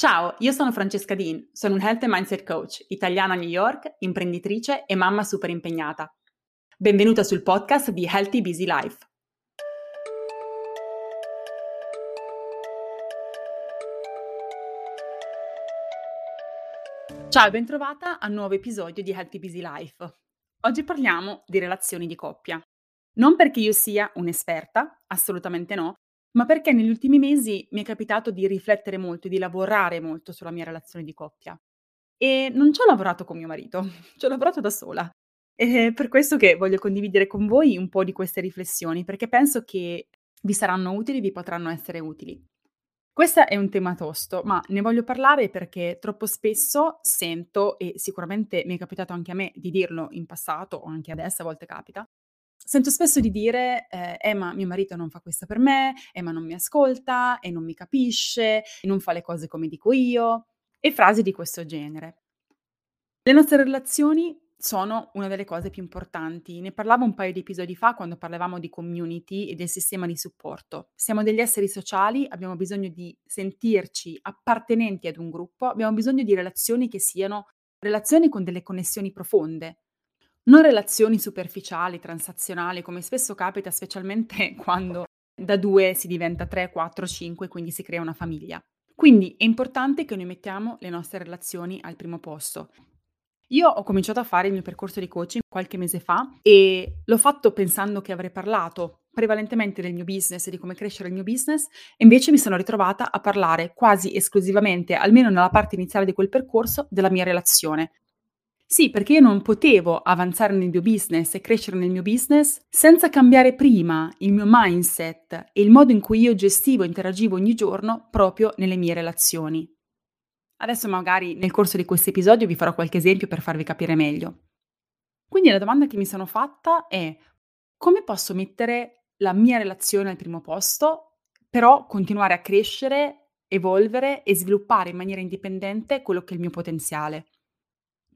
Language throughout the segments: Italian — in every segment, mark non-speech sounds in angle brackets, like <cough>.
Ciao, io sono Francesca Dean, sono un Health and Mindset Coach, italiana a New York, imprenditrice e mamma super impegnata. Benvenuta sul podcast di Healthy Busy Life. Ciao e bentrovata a un nuovo episodio di Healthy Busy Life. Oggi parliamo di relazioni di coppia. Non perché io sia un'esperta, assolutamente no, ma perché negli ultimi mesi mi è capitato di riflettere molto e di lavorare molto sulla mia relazione di coppia. E non ci ho lavorato con mio marito, <laughs> ci ho lavorato da sola. È per questo che voglio condividere con voi un po' di queste riflessioni, perché penso che vi saranno utili, vi potranno essere utili. Questo è un tema tosto, ma ne voglio parlare perché troppo spesso sento, e sicuramente mi è capitato anche a me di dirlo in passato, o anche adesso a volte capita, Sento spesso di dire, "Eh, ma mio marito non fa questo per me, eh, non mi ascolta, e non mi capisce, e non fa le cose come dico io", e frasi di questo genere. Le nostre relazioni sono una delle cose più importanti. Ne parlavo un paio di episodi fa quando parlavamo di community e del sistema di supporto. Siamo degli esseri sociali, abbiamo bisogno di sentirci appartenenti ad un gruppo, abbiamo bisogno di relazioni che siano relazioni con delle connessioni profonde. Non relazioni superficiali, transazionali, come spesso capita, specialmente <laughs> quando da 2 si diventa 3, 4, 5, quindi si crea una famiglia. Quindi è importante che noi mettiamo le nostre relazioni al primo posto. Io ho cominciato a fare il mio percorso di coaching qualche mese fa e l'ho fatto pensando che avrei parlato prevalentemente del mio business e di come crescere il mio business, e invece mi sono ritrovata a parlare quasi esclusivamente, almeno nella parte iniziale di quel percorso, della mia relazione, sì, perché io non potevo avanzare nel mio business e crescere nel mio business senza cambiare prima il mio mindset e il modo in cui io gestivo e interagivo ogni giorno proprio nelle mie relazioni. Adesso magari nel corso di questo episodio vi farò qualche esempio per farvi capire meglio. Quindi la domanda che mi sono fatta è come posso mettere la mia relazione al primo posto, però continuare a crescere, evolvere e sviluppare in maniera indipendente quello che è il mio potenziale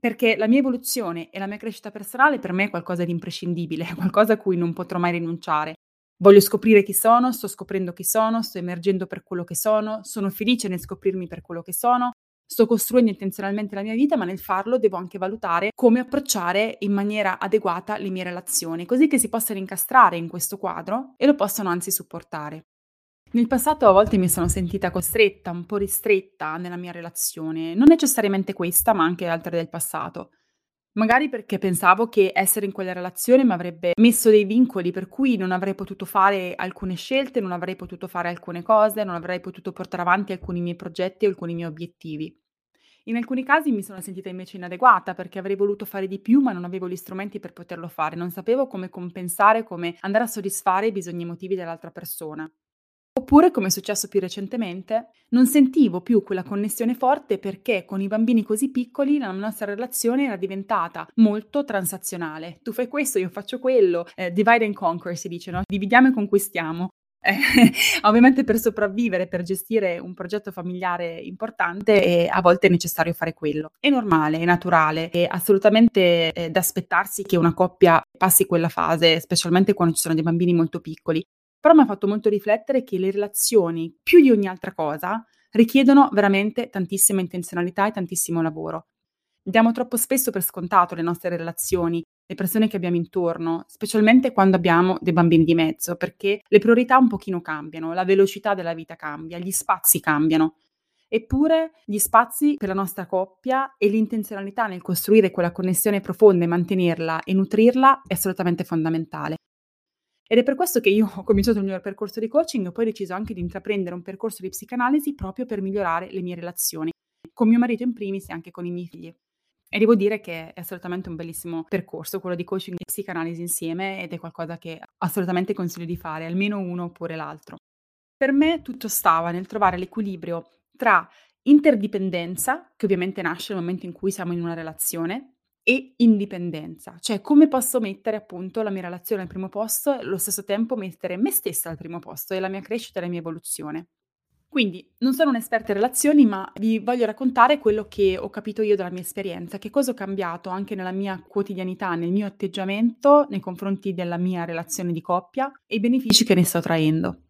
perché la mia evoluzione e la mia crescita personale per me è qualcosa di imprescindibile, <laughs> qualcosa a cui non potrò mai rinunciare. Voglio scoprire chi sono, sto scoprendo chi sono, sto emergendo per quello che sono, sono felice nel scoprirmi per quello che sono, sto costruendo intenzionalmente la mia vita, ma nel farlo devo anche valutare come approcciare in maniera adeguata le mie relazioni, così che si possano incastrare in questo quadro e lo possano anzi supportare. Nel passato a volte mi sono sentita costretta, un po' ristretta nella mia relazione, non necessariamente questa, ma anche altre del passato. Magari perché pensavo che essere in quella relazione mi avrebbe messo dei vincoli per cui non avrei potuto fare alcune scelte, non avrei potuto fare alcune cose, non avrei potuto portare avanti alcuni miei progetti o alcuni miei obiettivi. In alcuni casi mi sono sentita invece inadeguata perché avrei voluto fare di più ma non avevo gli strumenti per poterlo fare, non sapevo come compensare, come andare a soddisfare i bisogni emotivi dell'altra persona. Oppure, come è successo più recentemente, non sentivo più quella connessione forte perché con i bambini così piccoli la nostra relazione era diventata molto transazionale. Tu fai questo, io faccio quello, eh, divide and conquer si dice, no? Dividiamo e conquistiamo. <laughs> Eh, ovviamente per sopravvivere, per gestire un progetto familiare importante, eh, a volte è necessario fare quello. È normale, è naturale, è assolutamente eh, da aspettarsi che una coppia passi quella fase, specialmente quando ci sono dei bambini molto piccoli però mi ha fatto molto riflettere che le relazioni, più di ogni altra cosa, richiedono veramente tantissima intenzionalità e tantissimo lavoro. Diamo troppo spesso per scontato le nostre relazioni, le persone che abbiamo intorno, specialmente quando abbiamo dei bambini di mezzo, perché le priorità un pochino cambiano, la velocità della vita cambia, gli spazi cambiano. Eppure gli spazi per la nostra coppia e l'intenzionalità nel costruire quella connessione profonda e mantenerla e nutrirla è assolutamente fondamentale. Ed è per questo che io <laughs> ho cominciato il mio percorso di coaching e poi ho deciso anche di intraprendere un percorso di psicanalisi proprio per migliorare le mie relazioni, con mio marito in primis e anche con i miei figli. E devo dire che è assolutamente un bellissimo percorso, quello di coaching e psicanalisi insieme, ed è qualcosa che assolutamente consiglio di fare, almeno uno oppure l'altro. Per me tutto stava nel trovare l'equilibrio tra interdipendenza, che ovviamente nasce nel momento in cui siamo in una relazione, e indipendenza, cioè come posso mettere appunto la mia relazione al primo posto e allo stesso tempo mettere me stessa al primo posto e la mia crescita e la mia evoluzione. Quindi non sono un'esperta in relazioni, ma vi voglio raccontare quello che ho capito io dalla mia esperienza, che cosa ho cambiato anche nella mia quotidianità, nel mio atteggiamento nei confronti della mia relazione di coppia e i benefici che ne sto traendo.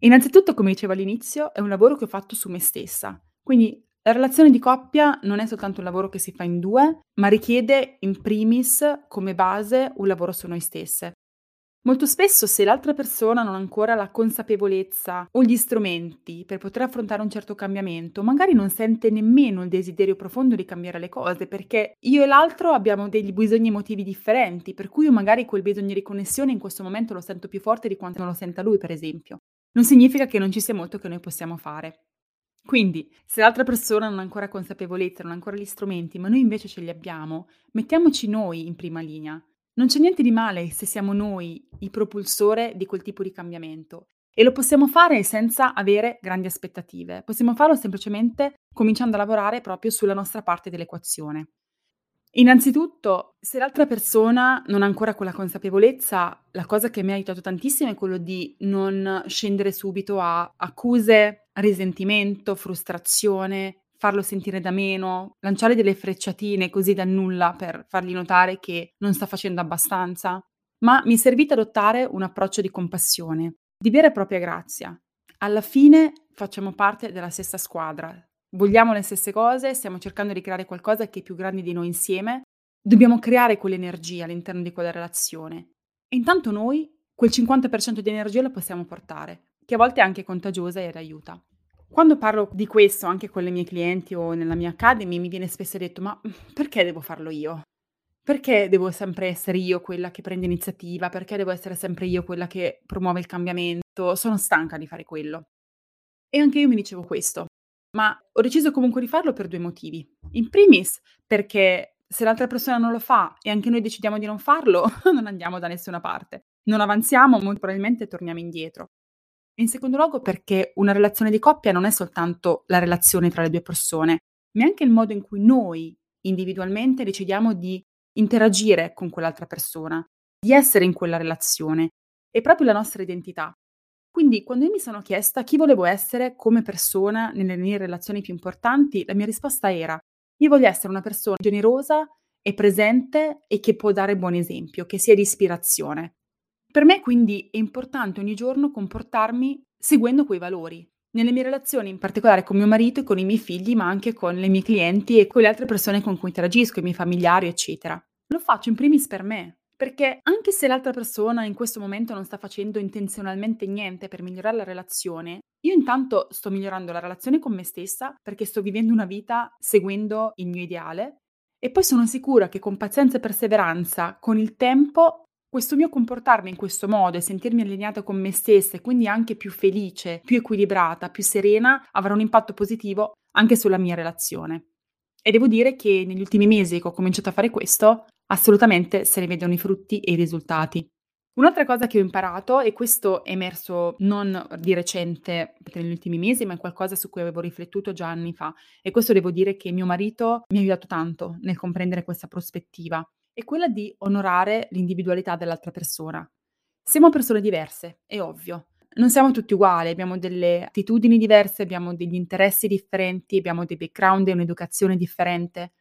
Innanzitutto, come dicevo all'inizio, è un lavoro che ho fatto su me stessa, Quindi la relazione di coppia non è soltanto un lavoro che si fa in 2, ma richiede in primis come base un lavoro su noi stesse. Molto spesso se l'altra persona non ha ancora la consapevolezza o gli strumenti per poter affrontare un certo cambiamento, magari non sente nemmeno il desiderio profondo di cambiare le cose, perché io e l'altro abbiamo degli bisogni emotivi differenti, per cui io magari quel bisogno di connessione in questo momento lo sento più forte di quanto non lo senta lui, per esempio. Non significa che non ci sia molto che noi possiamo fare. Quindi, se l'altra persona non ha ancora consapevolezza, non ha ancora gli strumenti, ma noi invece ce li abbiamo, mettiamoci noi in prima linea. Non c'è niente di male se siamo noi il propulsore di quel tipo di cambiamento e lo possiamo fare senza avere grandi aspettative. Possiamo farlo semplicemente cominciando a lavorare proprio sulla nostra parte dell'equazione. Innanzitutto, se l'altra persona non ha ancora quella consapevolezza, la cosa che mi ha aiutato tantissimo è quello di non scendere subito a accuse, risentimento, frustrazione, farlo sentire da meno, lanciare delle frecciatine così da nulla per fargli notare che non sta facendo abbastanza, ma mi è servito adottare un approccio di compassione, di vera e propria grazia. Alla fine facciamo parte della stessa squadra, vogliamo le stesse cose, stiamo cercando di creare qualcosa che è più grande di noi insieme, dobbiamo creare quell'energia all'interno di quella relazione. E intanto noi quel 50% di energia la possiamo portare, che a volte è anche contagiosa ed aiuta. Quando parlo di questo anche con le mie clienti o nella mia academy mi viene spesso detto ma perché devo farlo io? Perché devo sempre essere io quella che prende iniziativa? Perché devo essere sempre io quella che promuove il cambiamento? Sono stanca di fare quello. E anche io mi dicevo questo, ma ho deciso comunque di farlo per due motivi. In primis, perché se l'altra persona non lo fa e anche noi decidiamo di non farlo, <laughs> non andiamo da nessuna parte. Non avanziamo, molto probabilmente torniamo indietro. In secondo luogo perché una relazione di coppia non è soltanto la relazione tra le due persone, ma è anche il modo in cui noi individualmente decidiamo di interagire con quell'altra persona, di essere in quella relazione. È proprio la nostra identità. Quindi quando io mi sono chiesta chi volevo essere come persona nelle mie relazioni più importanti, la mia risposta era io voglio essere una persona generosa e presente e che può dare buon esempio, che sia di ispirazione. Per me quindi è importante ogni giorno comportarmi seguendo quei valori. Nelle mie relazioni, in particolare con mio marito e con i miei figli, ma anche con le mie clienti e con le altre persone con cui interagisco, i miei familiari, eccetera. Lo faccio in primis per me, perché anche se l'altra persona in questo momento non sta facendo intenzionalmente niente per migliorare la relazione, io intanto sto migliorando la relazione con me stessa perché sto vivendo una vita seguendo il mio ideale e poi sono sicura che con pazienza e perseveranza, con il tempo, questo mio comportarmi in questo modo e sentirmi allineata con me stessa e quindi anche più felice, più equilibrata, più serena, avrà un impatto positivo anche sulla mia relazione. E devo dire che negli ultimi mesi che ho cominciato a fare questo, assolutamente se ne vedono i frutti e i risultati. Un'altra cosa che ho imparato, e questo è emerso non di recente negli ultimi mesi, ma è qualcosa su cui avevo riflettuto già anni fa, e questo devo dire che mio marito mi ha aiutato tanto nel comprendere questa prospettiva è quella di onorare l'individualità dell'altra persona. Siamo persone diverse, è ovvio. Non siamo tutti uguali, abbiamo delle attitudini diverse, abbiamo degli interessi differenti, abbiamo dei background e un'educazione differente.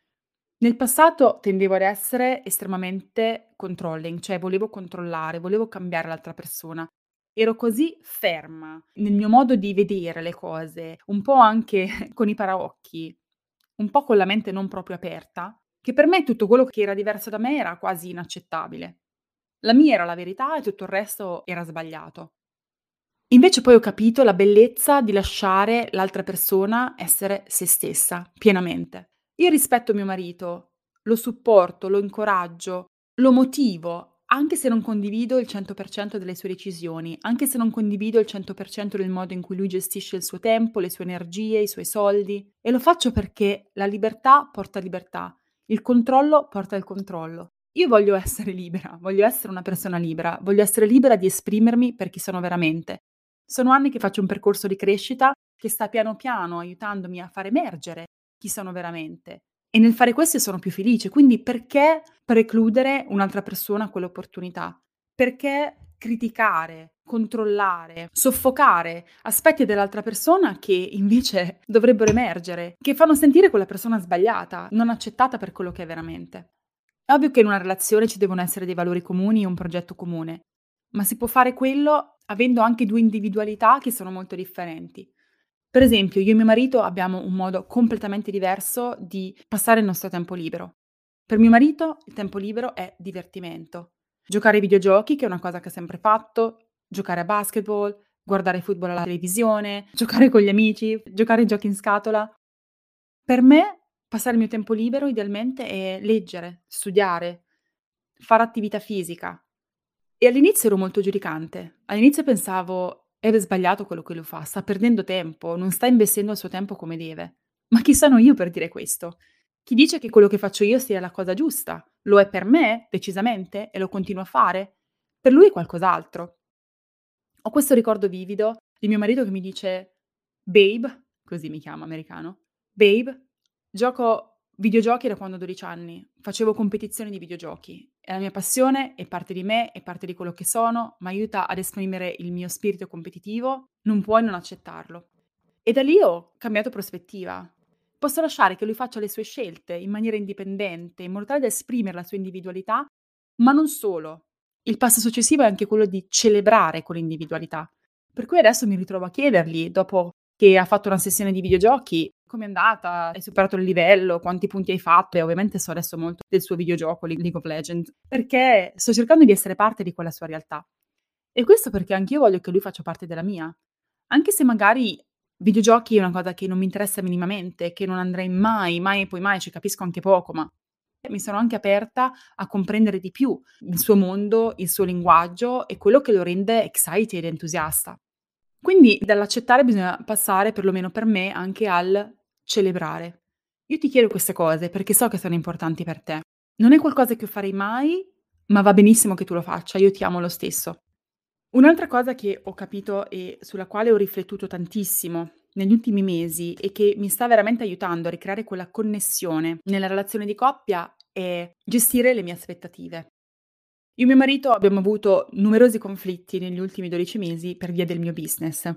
Nel passato tendevo ad essere estremamente controlling, cioè volevo controllare, volevo cambiare l'altra persona. Ero così ferma nel mio modo di vedere le cose, un po' anche <laughs> con i paraocchi, un po' con la mente non proprio aperta, che per me tutto quello che era diverso da me era quasi inaccettabile. La mia era la verità e tutto il resto era sbagliato. Invece poi ho capito la bellezza di lasciare l'altra persona essere se stessa, pienamente. Io rispetto mio marito, lo supporto, lo incoraggio, lo motivo, anche se non condivido il 100% delle sue decisioni, anche se non condivido il 100% del modo in cui lui gestisce il suo tempo, le sue energie, i suoi soldi. E lo faccio perché la libertà porta libertà il controllo porta al controllo. Io voglio essere libera, voglio essere una persona libera, voglio essere libera di esprimermi per chi sono veramente. Sono anni che faccio un percorso di crescita che sta piano piano aiutandomi a far emergere chi sono veramente. E nel fare questo sono più felice. Quindi perché precludere un'altra persona quell'opportunità? Perché criticare, controllare, soffocare aspetti dell'altra persona che invece <laughs> dovrebbero emergere, che fanno sentire quella persona sbagliata, non accettata per quello che è veramente. È ovvio che in una relazione ci devono essere dei valori comuni e un progetto comune, ma si può fare quello avendo anche due individualità che sono molto differenti. Per esempio, io e mio marito abbiamo un modo completamente diverso di passare il nostro tempo libero. Per mio marito il tempo libero è divertimento. Giocare ai videogiochi, che è una cosa che ha sempre fatto, giocare a basketball, guardare football alla televisione, giocare con gli amici, giocare ai giochi in scatola. Per me passare il mio tempo libero idealmente è leggere, studiare, fare attività fisica. E all'inizio ero molto giudicante. All'inizio pensavo è sbagliato quello che lui fa, sta perdendo tempo, non sta investendo il suo tempo come deve. Ma chi sono io per dire questo? Chi dice che quello che faccio io sia la cosa giusta? Lo è per me, decisamente, e lo continuo a fare? Per lui è qualcos'altro. Ho questo ricordo vivido di mio marito che mi dice, Babe, così mi chiama americano, Babe, gioco videogiochi da quando ho 12 anni, facevo competizioni di videogiochi è la mia passione, è parte di me, è parte di quello che sono, mi aiuta ad esprimere il mio spirito competitivo, non puoi non accettarlo. E da lì ho cambiato prospettiva. Posso lasciare che lui faccia le sue scelte in maniera indipendente, in modo tale da esprimere la sua individualità, ma non solo. Il passo successivo è anche quello di celebrare quell'individualità. Per cui adesso mi ritrovo a chiedergli, dopo che ha fatto una sessione di videogiochi, come è andata? Hai superato il livello? Quanti punti hai fatto? E ovviamente so adesso molto del suo videogioco League of Legends, perché sto cercando di essere parte di quella sua realtà. E questo perché anch'io voglio che lui faccia parte della mia. Anche se magari videogiochi è una cosa che non mi interessa minimamente, che non andrei mai, mai e poi mai, ci capisco anche poco, ma mi sono anche aperta a comprendere di più il suo mondo, il suo linguaggio e quello che lo rende excited, entusiasta. Quindi dall'accettare bisogna passare, perlomeno per me, anche al celebrare. Io ti chiedo queste cose perché so che sono importanti per te. Non è qualcosa che farei mai, ma va benissimo che tu lo faccia, io ti amo lo stesso. Un'altra cosa che ho capito e sulla quale ho riflettuto tantissimo negli ultimi mesi e che mi sta veramente aiutando a ricreare quella connessione nella relazione di coppia è gestire le mie aspettative. Io e mio marito abbiamo avuto numerosi conflitti negli ultimi 12 mesi per via del mio business.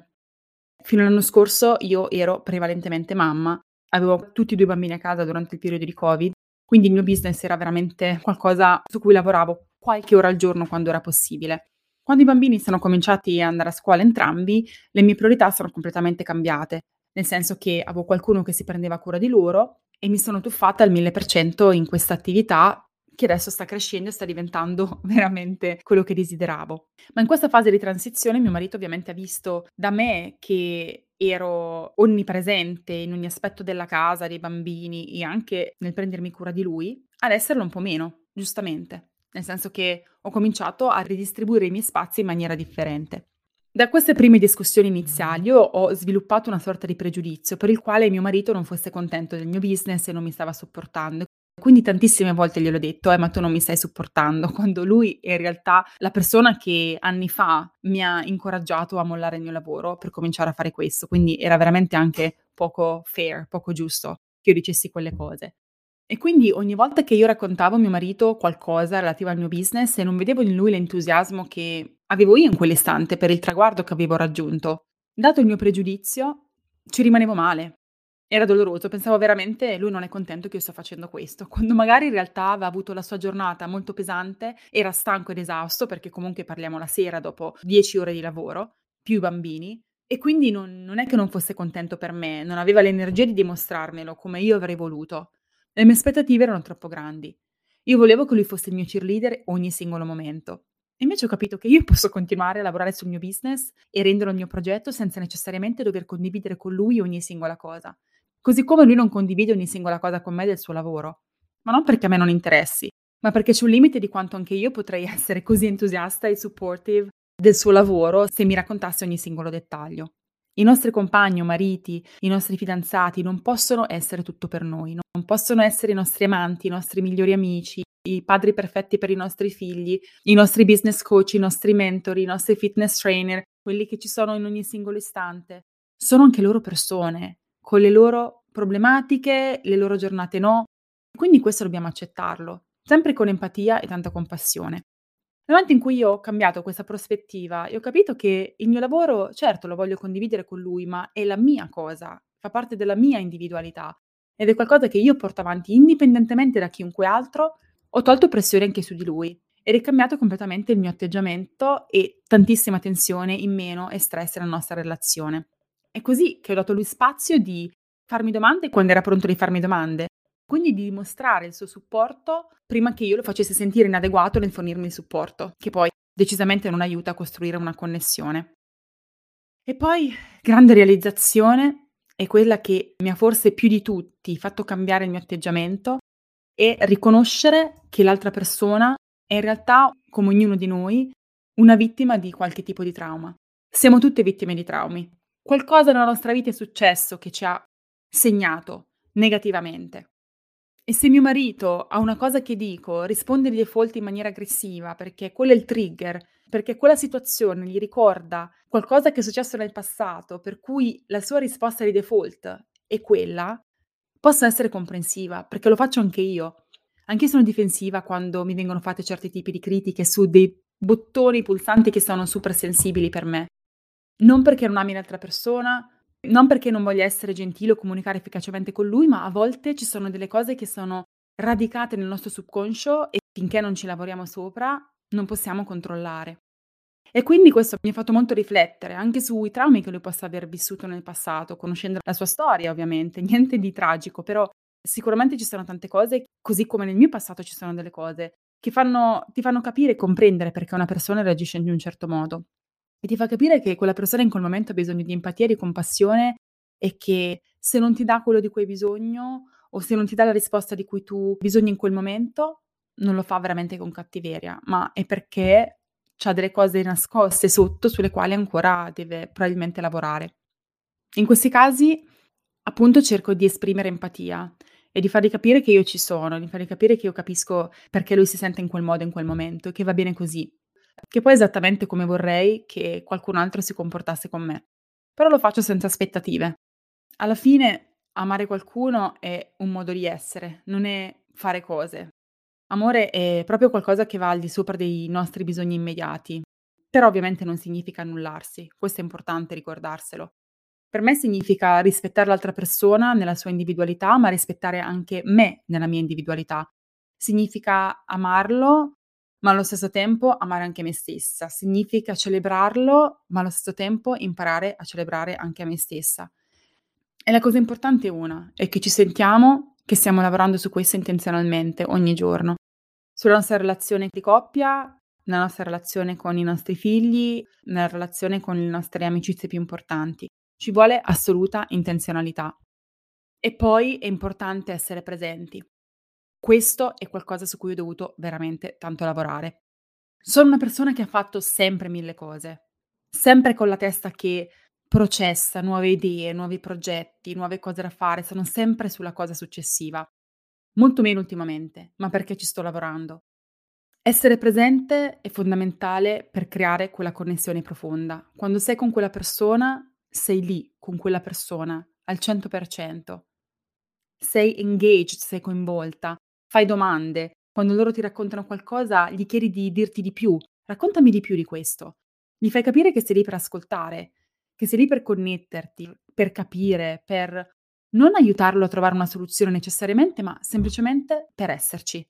Fino all'anno scorso io ero prevalentemente mamma, avevo tutti e due bambini a casa durante il periodo di Covid, quindi il mio business era veramente qualcosa su cui lavoravo qualche ora al giorno quando era possibile. Quando i bambini sono cominciati ad andare a scuola entrambi, le mie priorità sono completamente cambiate, nel senso che avevo qualcuno che si prendeva cura di loro e mi sono tuffata al 1000% in questa attività che adesso sta crescendo e sta diventando <laughs> veramente quello che desideravo. Ma in questa fase di transizione mio marito ovviamente ha visto da me che ero onnipresente in ogni aspetto della casa, dei bambini e anche nel prendermi cura di lui, ad esserlo un po' meno, giustamente. Nel senso che ho cominciato a ridistribuire i miei spazi in maniera differente. Da queste prime discussioni iniziali ho sviluppato una sorta di pregiudizio per il quale mio marito non fosse contento del mio business e non mi stava supportando quindi tantissime volte gliel'ho detto: "Eh, ma tu non mi stai supportando", <laughs> quando lui è in realtà la persona che anni fa mi ha incoraggiato a mollare il mio lavoro per cominciare a fare questo, quindi era veramente anche poco fair, poco giusto che io dicessi quelle cose. E quindi ogni volta che io raccontavo a mio marito qualcosa relativo al mio business e non vedevo in lui l'entusiasmo che avevo io in quell'istante per il traguardo che avevo raggiunto, dato il mio pregiudizio, ci rimanevo male. Era doloroso, pensavo veramente lui non è contento che io sto facendo questo, <laughs> quando magari in realtà aveva avuto la sua giornata molto pesante, era stanco ed esausto perché comunque parliamo la sera dopo 10 ore di lavoro, più i bambini, e quindi non, non è che non fosse contento per me, non aveva l'energia di dimostrarmelo come io avrei voluto. Le mie aspettative erano troppo grandi. Io volevo che lui fosse il mio cheerleader ogni singolo momento. Invece ho capito che io posso continuare a lavorare sul mio business e rendere il mio progetto senza necessariamente dover condividere con lui ogni singola cosa. Così come lui non condivide ogni singola cosa con me del suo lavoro. Ma non perché a me non interessi, ma perché c'è un limite di quanto anche io potrei essere così entusiasta e supportive del suo lavoro se mi raccontasse ogni singolo dettaglio. I nostri compagni o mariti, i nostri fidanzati non possono essere tutto per noi, non possono essere i nostri amanti, i nostri migliori amici, i padri perfetti per i nostri figli, i nostri business coach, i nostri mentori, i nostri fitness trainer, quelli che ci sono in ogni singolo istante. Sono anche loro persone con le loro problematiche, le loro giornate no. Quindi questo dobbiamo accettarlo, sempre con empatia e tanta compassione. Nel momento in cui io ho cambiato questa prospettiva e ho capito che il mio lavoro, certo, lo voglio condividere con lui, ma è la mia cosa, fa parte della mia individualità ed è qualcosa che io porto avanti indipendentemente da chiunque altro, ho tolto pressione anche su di lui ed è cambiato completamente il mio atteggiamento e tantissima tensione in meno e stress nella nostra relazione. È così che ho dato lui spazio di farmi domande quando era pronto di farmi domande, quindi di dimostrare il suo supporto prima che io lo facessi sentire inadeguato nel fornirmi il supporto, che poi decisamente non aiuta a costruire una connessione. E poi, grande realizzazione è quella che mi ha forse più di tutti fatto cambiare il mio atteggiamento e riconoscere che l'altra persona è in realtà, come ognuno di noi, una vittima di qualche tipo di trauma. Siamo tutte vittime di traumi. Qualcosa nella nostra vita è successo che ci ha segnato negativamente. E se mio marito a una cosa che dico risponde di default in maniera aggressiva perché quello è il trigger, perché quella situazione gli ricorda qualcosa che è successo nel passato, per cui la sua risposta di default è quella, posso essere comprensiva, perché lo faccio anche io. Anche io sono difensiva quando mi vengono fatte certi tipi di critiche su dei bottoni pulsanti che sono super sensibili per me. Non perché non ami l'altra persona, non perché non voglia essere gentile o comunicare efficacemente con lui, ma a volte ci sono delle cose che sono radicate nel nostro subconscio e finché non ci lavoriamo sopra non possiamo controllare. E quindi questo mi ha fatto molto riflettere anche sui traumi che lui possa aver vissuto nel passato, conoscendo la sua storia ovviamente, <laughs> niente di tragico, però sicuramente ci sono tante cose, così come nel mio passato ci sono delle cose che fanno, ti fanno capire e comprendere perché una persona reagisce in un certo modo e ti fa capire che quella persona in quel momento ha bisogno di empatia di compassione e che se non ti dà quello di cui hai bisogno o se non ti dà la risposta di cui tu bisogni in quel momento, non lo fa veramente con cattiveria, ma è perché ha delle cose nascoste sotto sulle quali ancora deve probabilmente lavorare. In questi casi, appunto, cerco di esprimere empatia e di fargli capire che io ci sono, di fargli capire che io capisco perché lui si sente in quel modo in quel momento e che va bene così che poi è esattamente come vorrei che qualcun altro si comportasse con me. Però lo faccio senza aspettative. Alla fine amare qualcuno è un modo di essere, non è fare cose. Amore è proprio qualcosa che va al di sopra dei nostri bisogni immediati. Però ovviamente non significa annullarsi, questo è importante ricordarselo. Per me significa rispettare l'altra persona nella sua individualità, ma rispettare anche me nella mia individualità. Significa amarlo ma allo stesso tempo amare anche me stessa. Significa celebrarlo, ma allo stesso tempo imparare a celebrare anche me stessa. E la cosa importante è una, è che ci sentiamo che stiamo lavorando su questo intenzionalmente ogni giorno. Sulla nostra relazione di coppia, nella nostra relazione con i nostri figli, nella relazione con le nostre amicizie più importanti. Ci vuole assoluta intenzionalità. E poi è importante essere presenti. Questo è qualcosa su cui ho dovuto veramente tanto lavorare. Sono una persona che ha fatto sempre mille cose, sempre con la testa che processa nuove idee, nuovi progetti, nuove cose da fare, sono sempre sulla cosa successiva. Molto meno ultimamente, ma perché ci sto lavorando. Essere presente è fondamentale per creare quella connessione profonda. Quando sei con quella persona, sei lì con quella persona al 100%. Sei engaged, sei coinvolta, fai domande, quando loro ti raccontano qualcosa gli chiedi di dirti di più, raccontami di più di questo. Gli fai capire che sei lì per ascoltare, che sei lì per connetterti, per capire, per non aiutarlo a trovare una soluzione necessariamente, ma semplicemente per esserci.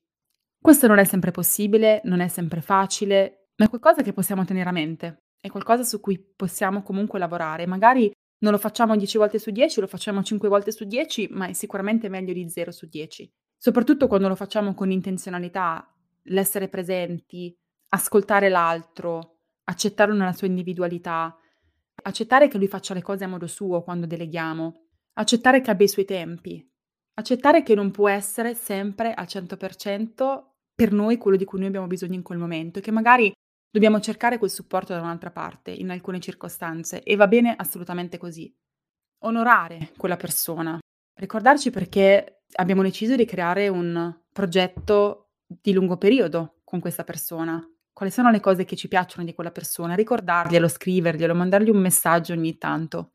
Questo non è sempre possibile, non è sempre facile, ma è qualcosa che possiamo tenere a mente, è qualcosa su cui possiamo comunque lavorare. Magari non lo facciamo 10 volte su 10, lo facciamo 5 volte su 10, ma è sicuramente meglio di 0 su 10. Soprattutto quando lo facciamo con intenzionalità, l'essere presenti, ascoltare l'altro, accettarlo nella sua individualità, accettare che lui faccia le cose a modo suo quando deleghiamo, accettare che abbia i suoi tempi, accettare che non può essere sempre al 100% per noi quello di cui noi abbiamo bisogno in quel momento e che magari dobbiamo cercare quel supporto da un'altra parte in alcune circostanze e va bene assolutamente così. Onorare quella persona, ricordarci perché abbiamo deciso di creare un progetto di lungo periodo con questa persona. Quali sono le cose che ci piacciono di quella persona? Ricordarglielo, scriverglielo, mandargli un messaggio ogni tanto.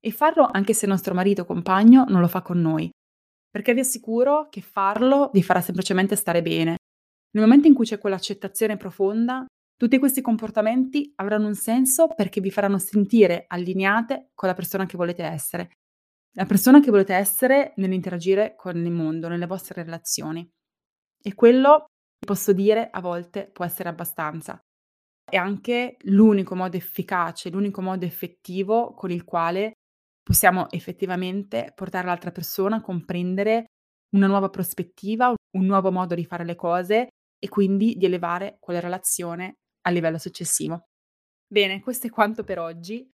E farlo anche se il nostro marito o compagno non lo fa con noi. Perché vi assicuro che farlo vi farà semplicemente stare bene. Nel momento in cui c'è quell'accettazione profonda, tutti questi comportamenti avranno un senso perché vi faranno sentire allineate con la persona che volete essere la persona che volete essere nell'interagire con il mondo, nelle vostre relazioni. E quello, posso dire, a volte può essere abbastanza. È anche l'unico modo efficace, l'unico modo effettivo con il quale possiamo effettivamente portare l'altra persona a comprendere una nuova prospettiva, un nuovo modo di fare le cose e quindi di elevare quella relazione a livello successivo. Bene, questo è quanto per oggi.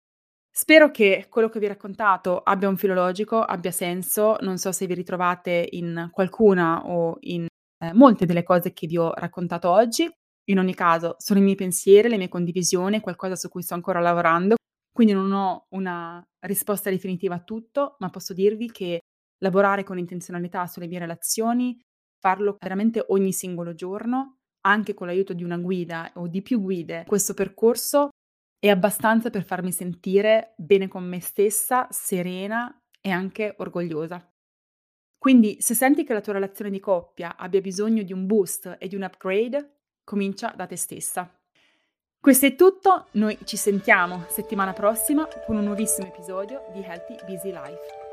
Spero che quello che vi ho raccontato abbia un filo logico, abbia senso. Non so se vi ritrovate in qualcuna o in eh, molte delle cose che vi ho raccontato oggi. In ogni caso, sono i miei pensieri, le mie condivisioni, qualcosa su cui sto ancora lavorando. Quindi non ho una risposta definitiva a tutto, ma posso dirvi che lavorare con intenzionalità sulle mie relazioni, farlo veramente ogni singolo giorno, anche con l'aiuto di una guida o di più guide, questo percorso è abbastanza per farmi sentire bene con me stessa, serena e anche orgogliosa. Quindi se senti che la tua relazione di coppia abbia bisogno di un boost e di un upgrade, comincia da te stessa. Questo è tutto, noi ci sentiamo settimana prossima con un nuovissimo episodio di Healthy Busy Life.